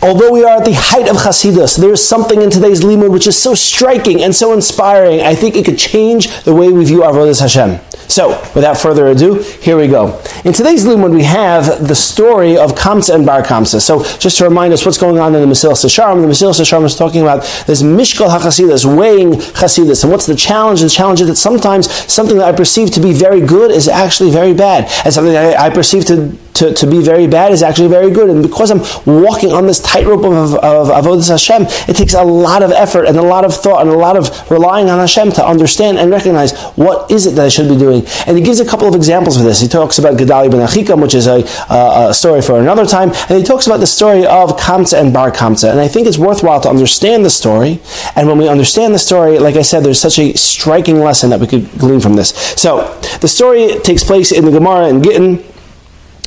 Although we are at the height of Hasidus, there is something in today's limud which is so striking and so inspiring. I think it could change the way we view Avodas Hashem. So, without further ado, here we go. In today's limud, we have the story of Kamsa and Bar Kamsa. So, just to remind us what's going on in the Mesilas Yesharim, the Mesilas Yesharim is talking about this Mishkal HaChasidus, weighing Chasidus. And what's the challenge? The challenge is that sometimes something that I perceive to be very good is actually very bad. And something that I perceive to to, to be very bad is actually very good. And because I'm walking on this tightrope of, of, Avodah Hashem, it takes a lot of effort and a lot of thought and a lot of relying on Hashem to understand and recognize what is it that I should be doing. And he gives a couple of examples of this. He talks about Gedalia ben Achikam, which is a, a, a, story for another time, and he talks about the story of Kamsa and Bar Kamsa. And I think it's worthwhile to understand the story. And when we understand the story, like I said, there's such a striking lesson that we could glean from this. So the story takes place in the Gemara in Gittin.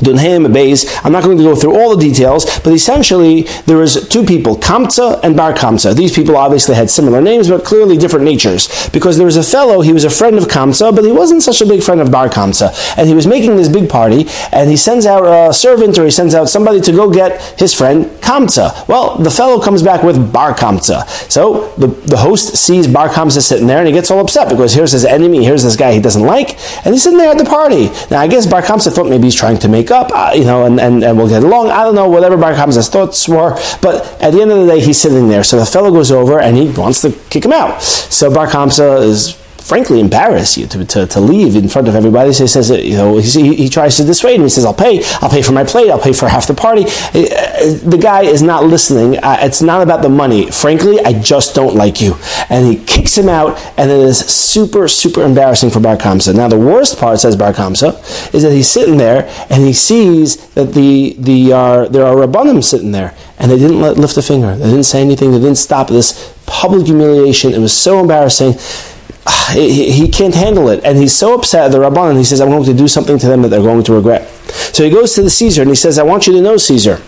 Dunheim Beis. I'm not going to go through all the details, but essentially there was two people, Kamsa and Bar Kamsa. These people obviously had similar names, but clearly different natures. Because there was a fellow, he was a friend of Kamsa, but he wasn't such a big friend of Bar Kamsa. And he was making this big party, and he sends out a servant or he sends out somebody to go get his friend Kamsa. Well, the fellow comes back with Bar Kamsa. So the, the host sees Bar Kamsa sitting there and he gets all upset because here's his enemy, here's this guy he doesn't like, and he's sitting there at the party. Now I guess Bar Kamsa thought maybe he's trying to make up, uh, you know, and, and, and we'll get along. I don't know, whatever Bar Kamsa's thoughts were, but at the end of the day, he's sitting there. So the fellow goes over and he wants to kick him out. So Bar Kamsa is frankly embarrass you to, to, to leave in front of everybody. So he says, you know, he, he tries to dissuade him. He says, I'll pay. I'll pay for my plate. I'll pay for half the party. Uh, the guy is not listening. It's not about the money. Frankly, I just don't like you. And he kicks him out, and it is super, super embarrassing for Bar Kamsa. Now, the worst part, says Bar Kamsa, is that he's sitting there and he sees that the, the uh, there are Rabbanim sitting there, and they didn't let, lift a finger. They didn't say anything. They didn't stop this public humiliation. It was so embarrassing he, can't handle it. And he's so upset at the Rabban, he says, I'm going to do something to them that they're going to regret. So he goes to the Caesar and he says, I want you to know, Caesar.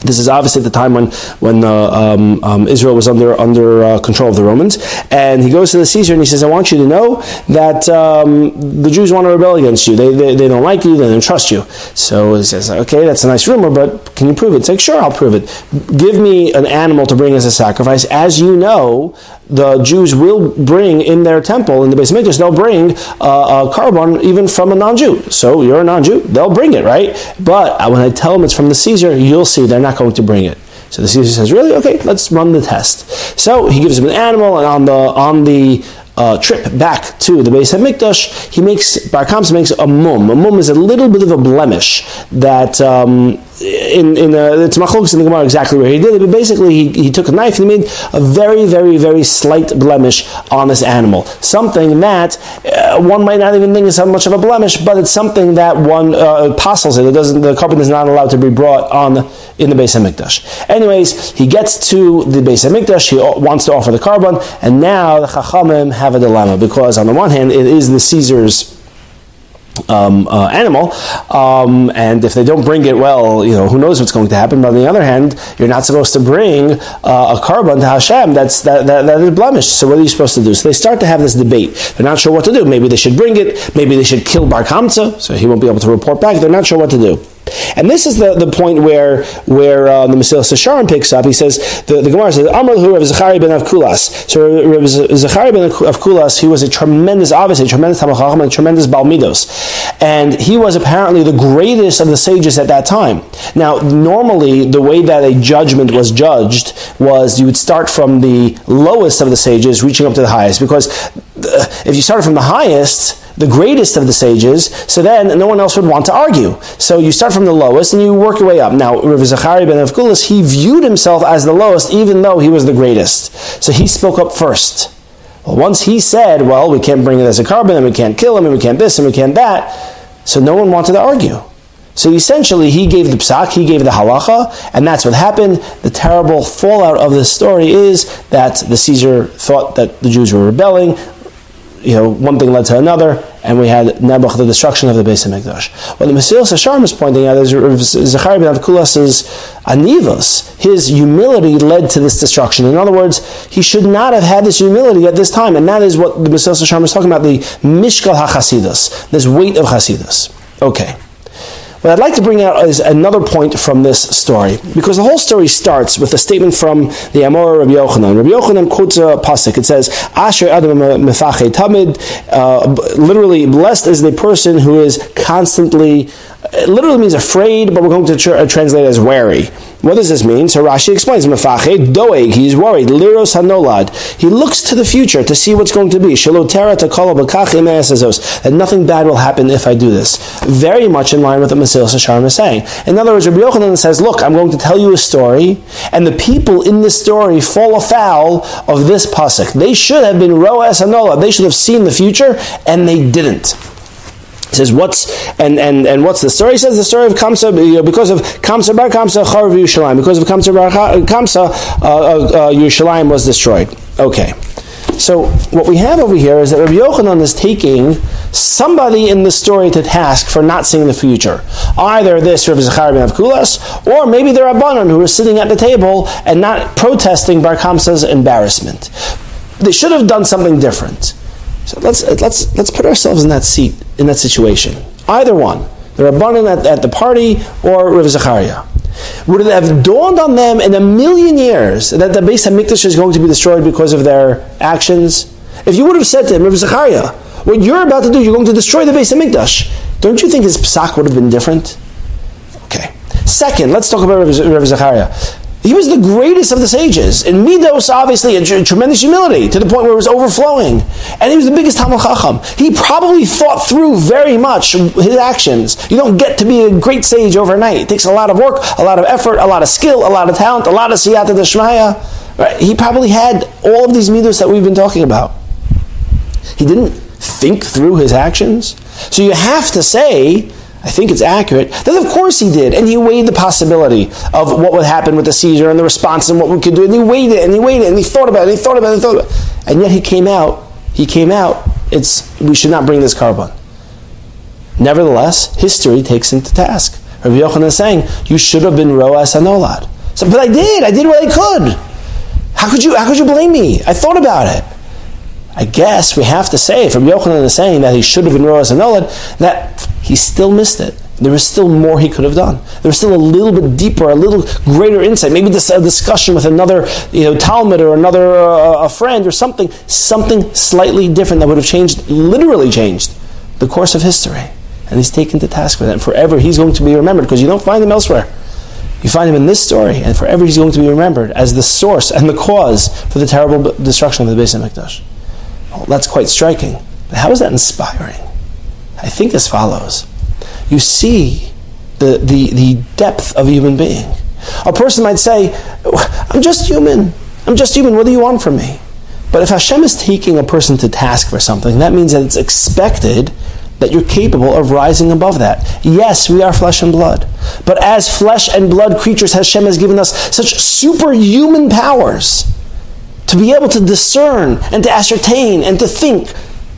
This is obviously the time when when uh, um, um, Israel was under under uh, control of the Romans, and he goes to the Caesar and he says, "I want you to know that um, the Jews want to rebel against you. They, they, they don't like you. They don't trust you." So he says, "Okay, that's a nice rumor, but can you prove it?" It's like, "Sure, I'll prove it. Give me an animal to bring as a sacrifice. As you know, the Jews will bring in their temple in the Beis Hamikdash, they'll bring uh, a korban even from a non-Jew. So you're a non-Jew, they'll bring it, right? But uh, when I tell them it's from the Caesar, you'll see they're not going to bring it. So the Caesar says, "Really? Okay, let's run the test." So he gives him an animal, and on the on the uh, trip back to the Beis Hamikdash, he makes Bar makes a mum. A mum is a little bit of a blemish that. Um, in in uh, it's machlokas in the Gemara exactly where he did it, but basically he, he took a knife and he made a very very very slight blemish on this animal, something that uh, one might not even think is so much of a blemish, but it's something that one uh, apostles it. Doesn't the korban is not allowed to be brought on in the Beis Hamikdash. Anyways, he gets to the Beis Hamikdash. He wants to offer the korban, and now the Chachamim have a dilemma because on the one hand it is the Caesar's um, uh, animal, um, and if they don't bring it, well, you know, who knows what's going to happen. But on the other hand, you're not supposed to bring uh, a korban to Hashem that's that, that, that is blemished. So what are you supposed to do? So they start to have this debate. They're not sure what to do. Maybe they should bring it. Maybe they should kill Bar Kamsa, so he won't be able to report back. They're not sure what to do. And this is the, the point where where uh, the Mesilas Yesharim picks up. He says the, the Gemara says Amar Hu Rav Zachari ben Avkulas. So Rav Zachari ben Avkulas, he was a tremendous, obviously a tremendous Tamachacham and tremendous Baal Midos, and he was apparently the greatest of the sages at that time. Now, normally the way that a judgment was judged was you would start from the lowest of the sages, reaching up to the highest, because uh, if you started from the highest the greatest of the sages, so then no one else would want to argue. So you start from the lowest and you work your way up. Now, Rav Zachari ben Avkulas, he viewed himself as the lowest even though he was the greatest. So he spoke up first. Well, once he said, well, we can't bring it as a korban and we can't kill him and we can't this and we can't that, so no one wanted to argue. So essentially, he gave the psak, he gave the halacha, and that's what happened. The terrible fallout of this story is that the Caesar thought that the Jews were rebelling, you know, one thing led to another, and we had Nebuch, the destruction of the Beis Hamikdash. What the Mesilas Yesharim is pointing out is Zachari ben Avkulas's anivos, his humility led to this destruction. In other words, he should not have had this humility at this time, and that is what the Mesilas Yesharim is talking about, the Mishkal HaChasidus, this weight of Chasidus. Okay. What I'd like to bring out is another point from this story, because the whole story starts with a statement from the Amora Rabbi Yochanan. Rabbi Yochanan quotes a pasuk. It says, "Ashrei Adam mefached tamid." Uh, literally, blessed is the person who is constantly. It literally means afraid, but we're going to tr- translate as wary. What does this mean? So Rashi explains, Mefached doeg, he's worried, liros hanolad. He looks to the future to see what's going to be. Shalotera takala that nothing bad will happen if I do this. Very much in line with what Mesilas Yesharim is saying. In other words, Rabbi Yochanan says, look, I'm going to tell you a story, and the people in this story fall afoul of this pasuk. They should have been roas hanolad. They should have seen the future, and they didn't. He says what's and, and, and what's the story? He says the story of Kamsa you know, because of Kamsa bar Kamsa Charav Yerushalayim because of Kamsa bar Kamsa uh, uh, uh, Yerushalayim was destroyed. Okay, so what we have over here is that Rabbi Yochanan is taking somebody in the story to task for not seeing the future. Either this Rabbi Zachariah ben Avkulas, or maybe the Rabbanon who were sitting at the table and not protesting Bar Kamsa's embarrassment. They should have done something different. So let's let's let's put ourselves in that seat, in that situation. Either one, the Rabbanan at, at the party or Rav Zachariah. Would it have dawned on them in a million years that the Beis Hamikdash is going to be destroyed because of their actions? If you would have said to him, Rav Zachariah, what you're about to do, you're going to destroy the Beis Hamikdash. Don't you think his psak would have been different? Okay. Second, let's talk about Rav Zachariah. He was the greatest of the sages. In Midos, obviously, a, tremendous humility to the point where it was overflowing. And he was the biggest Talmud Chacham. He probably thought through very much his actions. You don't get to be a great sage overnight. It takes a lot of work, a lot of effort, a lot of skill, a lot of talent, a lot of siyata deshmaya. Right? He probably had all of these Midos that we've been talking about. He didn't think through his actions. So you have to say I think it's accurate, that of course he did. And he weighed the possibility of what would happen with the Caesar and the response and what we could do. And he weighed it and he weighed it and he thought about it and he thought about it and thought about it. And yet he came out, he came out, it's, we should not bring this korban. Nevertheless, history takes him to task. Rabbi Yochanan is saying, you should have been Roas Anolad. So, but I did, I did what I could. How could you, how could you blame me? I thought about it. I guess we have to say, from Yochanan is saying that he should have been Roas Anolad, that he still missed it. There was still more he could have done. There was still a little bit deeper, a little greater insight. Maybe this a discussion with another, you know, Talmud or another uh, a friend or something, something slightly different that would have changed, literally changed, the course of history. And he's taken to task for that. And forever he's going to be remembered because you don't find him elsewhere. You find him in this story, and forever he's going to be remembered as the source and the cause for the terrible destruction of the Beis Hamikdash. Well, that's quite striking. But how is that inspiring? I think as follows. You see the, the, the depth of a human being. A person might say, I'm just human. I'm just human. What do you want from me? But if Hashem is taking a person to task for something, that means that it's expected that you're capable of rising above that. Yes, we are flesh and blood. But as flesh and blood creatures, Hashem has given us such superhuman powers to be able to discern and to ascertain and to think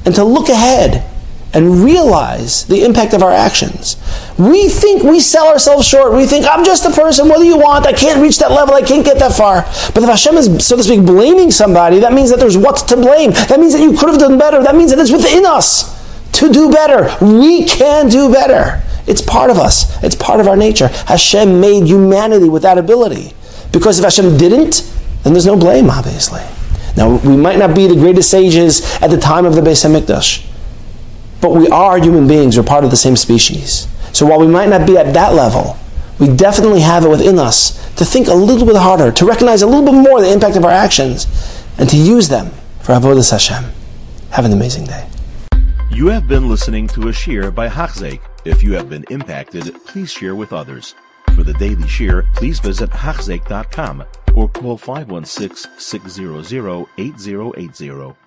and to look ahead and realize the impact of our actions. We think we sell ourselves short. We think, I'm just a person, what do you want? I can't reach that level, I can't get that far. But if Hashem is, so to speak, blaming somebody, that means that there's what's to blame. That means that you could have done better. That means that it's within us to do better. We can do better. It's part of us, it's part of our nature. Hashem made humanity with that ability. Because if Hashem didn't, then there's no blame, obviously. Now, we might not be the greatest sages at the time of the Beis HaMikdash. But we are human beings, we're part of the same species. So while we might not be at that level, we definitely have it within us to think a little bit harder, to recognize a little bit more the impact of our actions, and to use them for Avodah Hashem. Have an amazing day. You have been listening to a shiur by Hachzeik. If you have been impacted, please share with others. For the daily shiur, please visit Hachzeik.com or call 516 600 8080.